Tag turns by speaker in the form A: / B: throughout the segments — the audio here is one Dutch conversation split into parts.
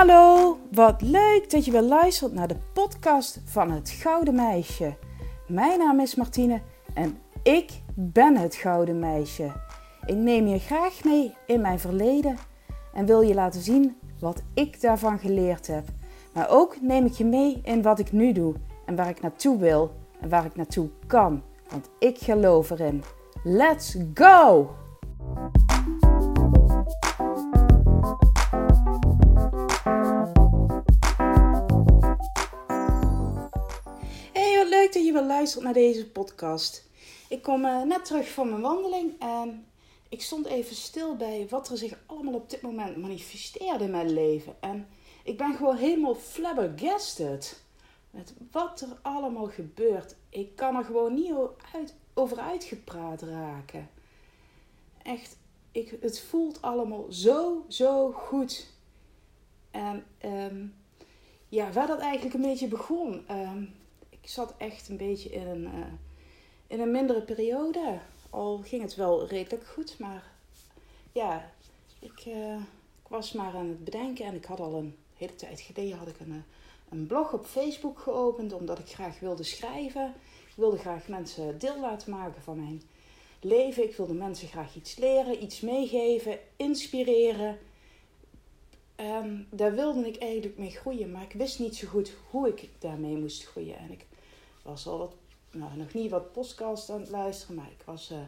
A: hallo, wat leuk dat je weer luistert naar de podcast van het Gouden Meisje. Mijn naam is Martine en ik ben het Gouden Meisje. Ik neem je graag mee in mijn verleden en wil je laten zien wat ik daarvan geleerd heb. Maar ook neem ik je mee in wat ik nu doe en waar ik naartoe wil en waar ik naartoe kan. Want ik geloof erin. Let's go! Je weer luistert naar deze podcast. Ik kom uh, net terug van mijn wandeling en ik stond even stil bij wat er zich allemaal op dit moment manifesteerde in mijn leven. En ik ben gewoon helemaal flabbergasted met wat er allemaal gebeurt. Ik kan er gewoon niet uit, over uitgepraat raken. Echt, ik, het voelt allemaal zo, zo goed. En um, ja, waar dat eigenlijk een beetje begon. Um, ik zat echt een beetje in een, uh, in een mindere periode. Al ging het wel redelijk goed, maar ja, ik, uh, ik was maar aan het bedenken en ik had al een hele tijd geleden had ik een, eh, een blog op Facebook geopend omdat ik graag wilde schrijven. Ik wilde graag mensen deel laten maken van mijn leven. Ik wilde mensen graag iets leren, iets meegeven, inspireren. En daar wilde ik eigenlijk mee groeien, maar ik wist niet zo goed hoe ik daarmee moest groeien. En ik was al wat, nou, nog niet wat podcasts aan het luisteren, maar ik was uh,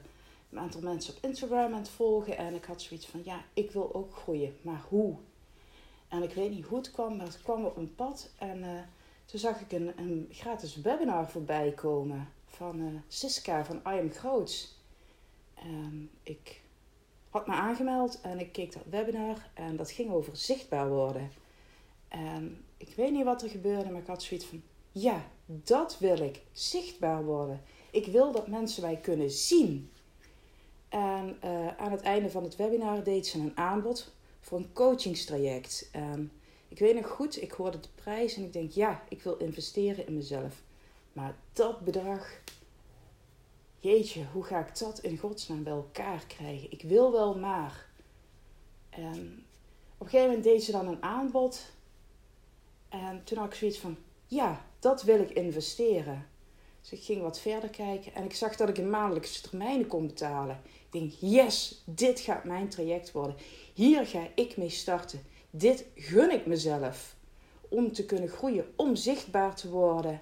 A: een aantal mensen op Instagram aan het volgen. En ik had zoiets van, ja, ik wil ook groeien, maar hoe? En ik weet niet hoe het kwam, maar het kwam op een pad. En uh, toen zag ik een, een, gratis webinar voorbij komen van uh, Siska van I Am Groots. En ik had me aangemeld en ik keek dat webinar en dat ging over zichtbaar worden. En ik weet niet wat er gebeurde, maar ik had zoiets van: ja, dat wil ik. Zichtbaar worden. Ik wil dat mensen mij kunnen zien. En uh, aan het einde van het webinar deed ze een aanbod voor een coachingstraject. En ik weet nog goed, ik hoorde de prijs en ik denk: ja, ik wil investeren in mezelf. Maar dat bedrag, jeetje, hoe ga ik dat in godsnaam bij elkaar krijgen? Ik wil wel maar. Op een gegeven moment deed ze dan een aanbod. En toen had ik zoiets van, ja, dat wil ik investeren. Dus ik ging wat verder kijken en ik zag dat ik in maandelijkse termijnen kon betalen. Ik denk, yes, dit gaat mijn traject worden. Hier ga ik mee starten. Dit gun ik mezelf. Om te kunnen groeien, om zichtbaar te worden.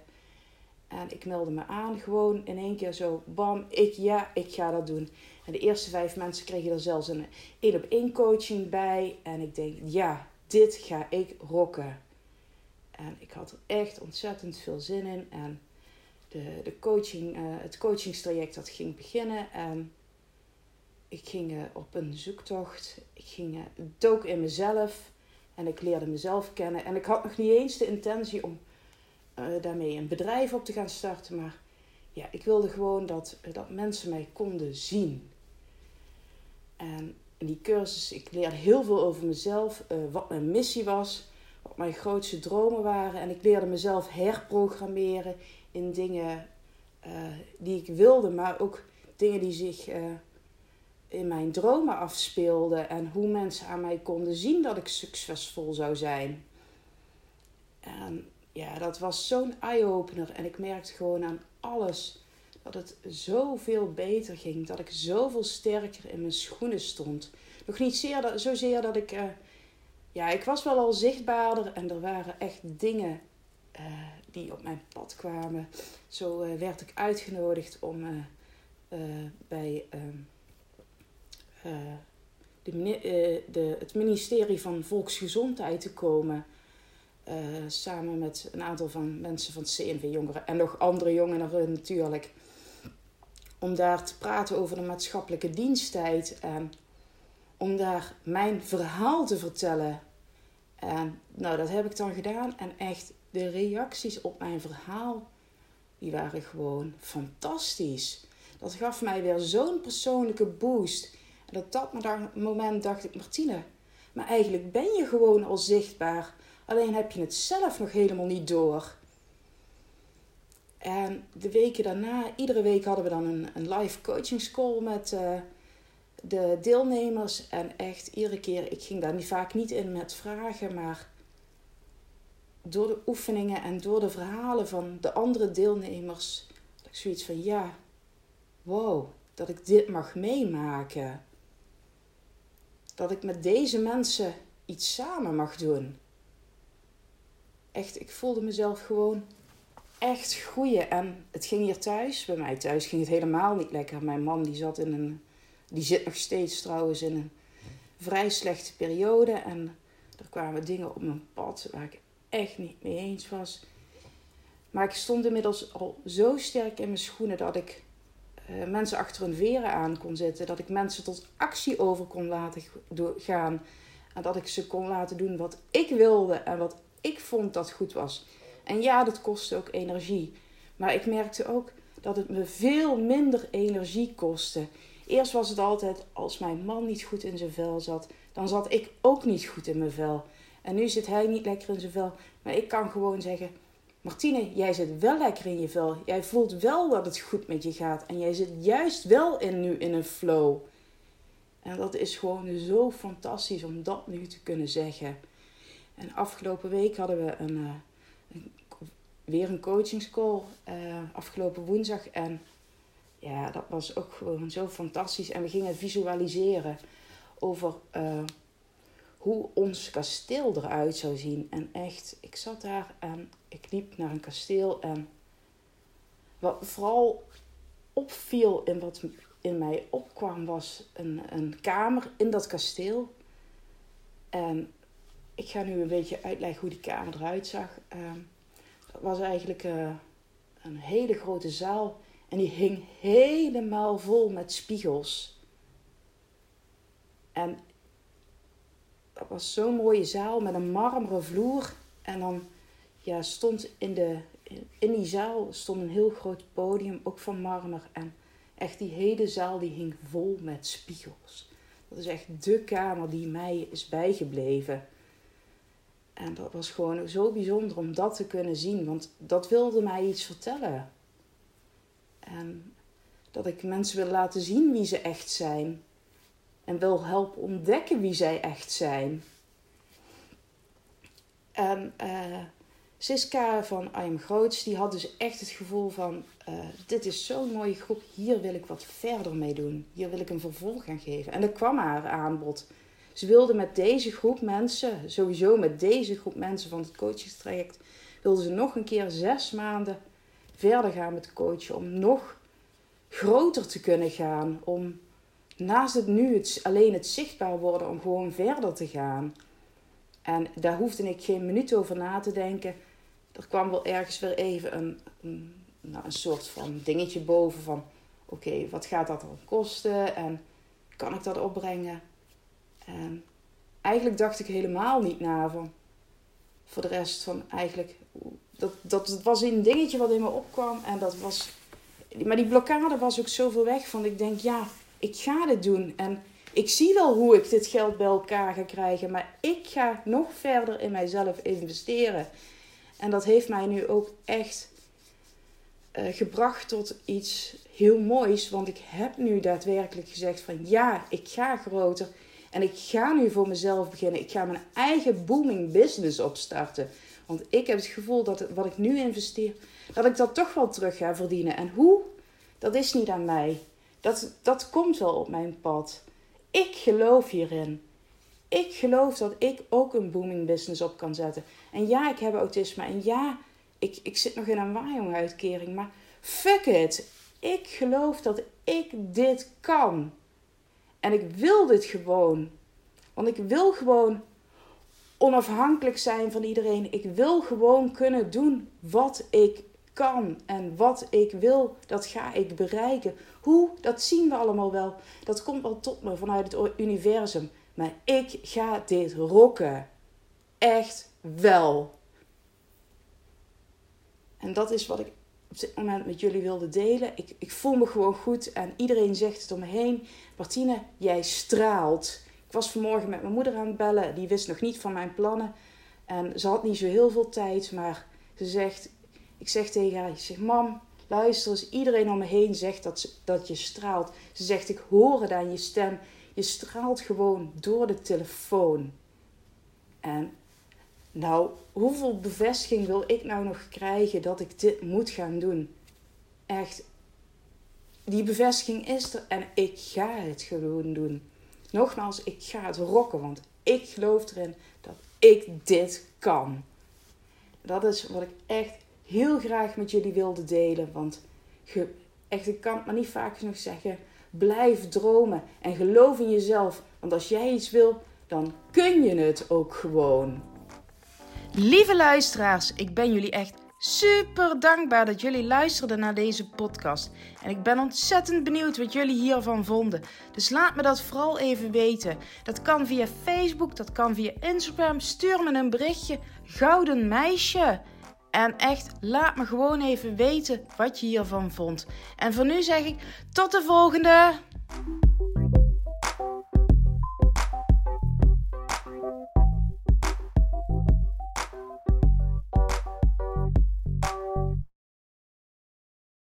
A: En ik meldde me aan, gewoon in één keer zo, bam, ik ja, ik ga dat doen. En de eerste vijf mensen kregen er zelfs een één op één coaching bij. En ik denk, ja, dit ga ik rocken. En ik had er echt ontzettend veel zin in. En de, de coaching, uh, het coachingstraject dat ging beginnen. En ik ging uh, op een zoektocht. Ik ging uh, dook in mezelf. En ik leerde mezelf kennen. En ik had nog niet eens de intentie om daarmee een bedrijf op te gaan starten. Maar ja, ik wilde gewoon dat, dat mensen mij konden zien. En in die cursus, ik leerde heel veel over mezelf, wat mijn missie was, wat mijn grootste dromen waren. En ik leerde mezelf herprogrammeren in dingen uh, die ik wilde, maar ook dingen die zich in mijn dromen afspeelden. En hoe mensen aan mij konden zien dat ik succesvol zou zijn. En ja, dat was zo'n eye-opener. En ik merkte gewoon aan alles dat het zoveel beter ging. Dat ik zoveel sterker in mijn schoenen stond. Nog niet zeer dat, zozeer dat ik. Uh, ja, ik was wel al zichtbaarder en er waren echt dingen uh, die op mijn pad kwamen. Zo uh, werd ik uitgenodigd om bij de, de, het ministerie van Volksgezondheid te komen. Samen met een aantal van mensen van CNV Jongeren en nog andere jongeren natuurlijk. Om daar te praten over de maatschappelijke diensttijd en om daar mijn verhaal te vertellen. En nou, dat heb ik dan gedaan en echt de reacties op mijn verhaal, die waren gewoon fantastisch. Dat gaf mij weer zo'n persoonlijke boost. En op dat moment dacht ik, Martine, maar eigenlijk ben je gewoon al zichtbaar Alleen heb je het zelf nog helemaal niet door. En de weken daarna, iedere week hadden we dan een, een live coaching school met uh, de deelnemers. En echt iedere keer, ik ging daar niet, vaak niet in met vragen, maar door de oefeningen en door de verhalen van de andere deelnemers, dat ik zoiets van ja, wow, dat ik dit mag meemaken. Dat ik met deze mensen iets samen mag doen. Echt, ik voelde mezelf gewoon echt groeien. En het ging hier thuis, bij mij thuis ging het helemaal niet lekker. Mijn man die zat in een, die zit nog steeds trouwens in een vrij slechte periode. En er kwamen dingen op mijn pad waar ik echt niet mee eens was. Maar ik stond inmiddels al zo sterk in mijn schoenen dat ik uh, mensen achter hun veren aan kon zetten. Dat ik mensen tot actie over kon laten gaan. En dat ik ze kon laten doen wat ik wilde en wat ik vond dat goed was. En ja, dat kostte ook energie. Maar ik merkte ook dat het me veel minder energie kostte. Eerst was het altijd als mijn man niet goed in zijn vel zat, dan zat ik ook niet goed in mijn vel. En nu zit hij niet lekker in zijn vel. Maar ik kan gewoon zeggen: Martine, jij zit wel lekker in je vel. Jij voelt wel dat het goed met je gaat. En jij zit juist wel in, nu in een flow. En dat is gewoon zo fantastisch om dat nu te kunnen zeggen. En afgelopen week hadden we een, een weer een coachingscall uh, afgelopen woensdag. En ja, dat was ook gewoon zo fantastisch. En we gingen visualiseren over uh, hoe ons kasteel eruit zou zien. En echt, ik zat daar en ik liep naar een kasteel. En wat vooral opviel in wat in mij opkwam, was een, een kamer in dat kasteel. En ik ga nu een beetje uitleggen hoe die kamer eruit zag. Uh, dat was eigenlijk uh, een hele grote zaal. En die hing helemaal vol met spiegels. En dat was zo'n mooie zaal met een marmeren vloer. En dan ja, stond in, de, in die zaal stond een heel groot podium, ook van marmer. En echt die hele zaal die hing vol met spiegels. Dat is echt de kamer die mij is bijgebleven. En dat was gewoon zo bijzonder om dat te kunnen zien, want dat wilde mij iets vertellen. En dat ik mensen wil laten zien wie ze echt zijn en wil helpen ontdekken wie zij echt zijn. En uh, Siska van I Am Groots, die had dus echt het gevoel van... Uh, dit is zo'n mooie groep, hier wil ik wat verder mee doen. Hier wil ik een vervolg aan geven. En dat kwam haar aanbod. Ze wilde met deze groep mensen, sowieso met deze groep mensen van het coachingstraject... wilde ze nog een keer zes maanden verder gaan met coachen. Om nog groter te kunnen gaan. Om naast het nu alleen het zichtbaar worden om gewoon verder te gaan. En daar hoefde ik geen minuut over na te denken. Er kwam wel ergens weer even een, een, nou, een soort van dingetje boven van... Oké, wat gaat dat dan kosten? En kan ik dat opbrengen? En eigenlijk dacht ik helemaal niet na van... Voor de rest van eigenlijk... Dat, dat, was een dingetje wat in me opkwam. En dat was... Maar die blokkade was ook zoveel weg van... Ik denk, ja, ik ga dit doen. En ik zie wel hoe ik dit geld bij elkaar ga krijgen, maar ik ga nog verder in mijzelf investeren. En dat heeft mij nu ook echt uh, gebracht tot iets heel moois. Want ik heb nu daadwerkelijk gezegd van ja, ik ga groter. En ik ga nu voor mezelf beginnen. Ik ga mijn eigen booming business opstarten. Want ik heb het gevoel dat wat ik nu investeer, dat ik dat toch wel terug ga verdienen. En hoe? Dat is niet aan mij. Dat, dat komt wel op mijn pad. Ik geloof hierin. Ik geloof dat ik ook een booming business op kan zetten. En ja, ik heb autisme. En ja, ik, ik zit nog in een waaijong-uitkering. Maar fuck it. Ik geloof dat ik dit kan. En ik wil dit gewoon. Want ik wil gewoon onafhankelijk zijn van iedereen. Ik wil gewoon kunnen doen wat ik kan en wat ik wil, dat ga ik bereiken. Hoe, dat zien we allemaal wel. Dat komt wel tot me vanuit het universum. Maar ik ga dit rocken. Echt wel. En dat is wat ik op dit moment met jullie wilde delen. Ik, ik voel me gewoon goed en iedereen zegt het om me heen. Martine, jij straalt. Ik was vanmorgen met mijn moeder aan het bellen. Die wist nog niet van mijn plannen. En ze had niet zo heel veel tijd, maar ze zegt: ik zeg tegen haar, zeg, mam, luister eens, iedereen om me heen zegt dat, dat je straalt. Ze zegt, ik hoor het aan je stem. Je straalt gewoon door de telefoon. En Nou, hoeveel bevestiging wil ik nou nog krijgen dat ik dit moet gaan doen? Echt, die bevestiging is er en ik ga het gewoon doen. Nogmaals, ik ga het rocken, want ik geloof erin dat ik dit kan. Dat is wat ik echt heel graag met jullie wilde delen. Want echt, ik kan het maar niet vaak genoeg zeggen. Blijf dromen en geloof in jezelf. Want als jij iets wil, dan kun je het ook gewoon. Lieve luisteraars, ik ben jullie echt super dankbaar dat jullie luisterden naar deze podcast. En ik ben ontzettend benieuwd wat jullie hiervan vonden. Dus laat me dat vooral even weten. Dat kan via Facebook, dat kan via Instagram. Stuur me een berichtje. Gouden meisje. En echt, laat me gewoon even weten wat je hiervan vond. En voor nu zeg ik tot de volgende!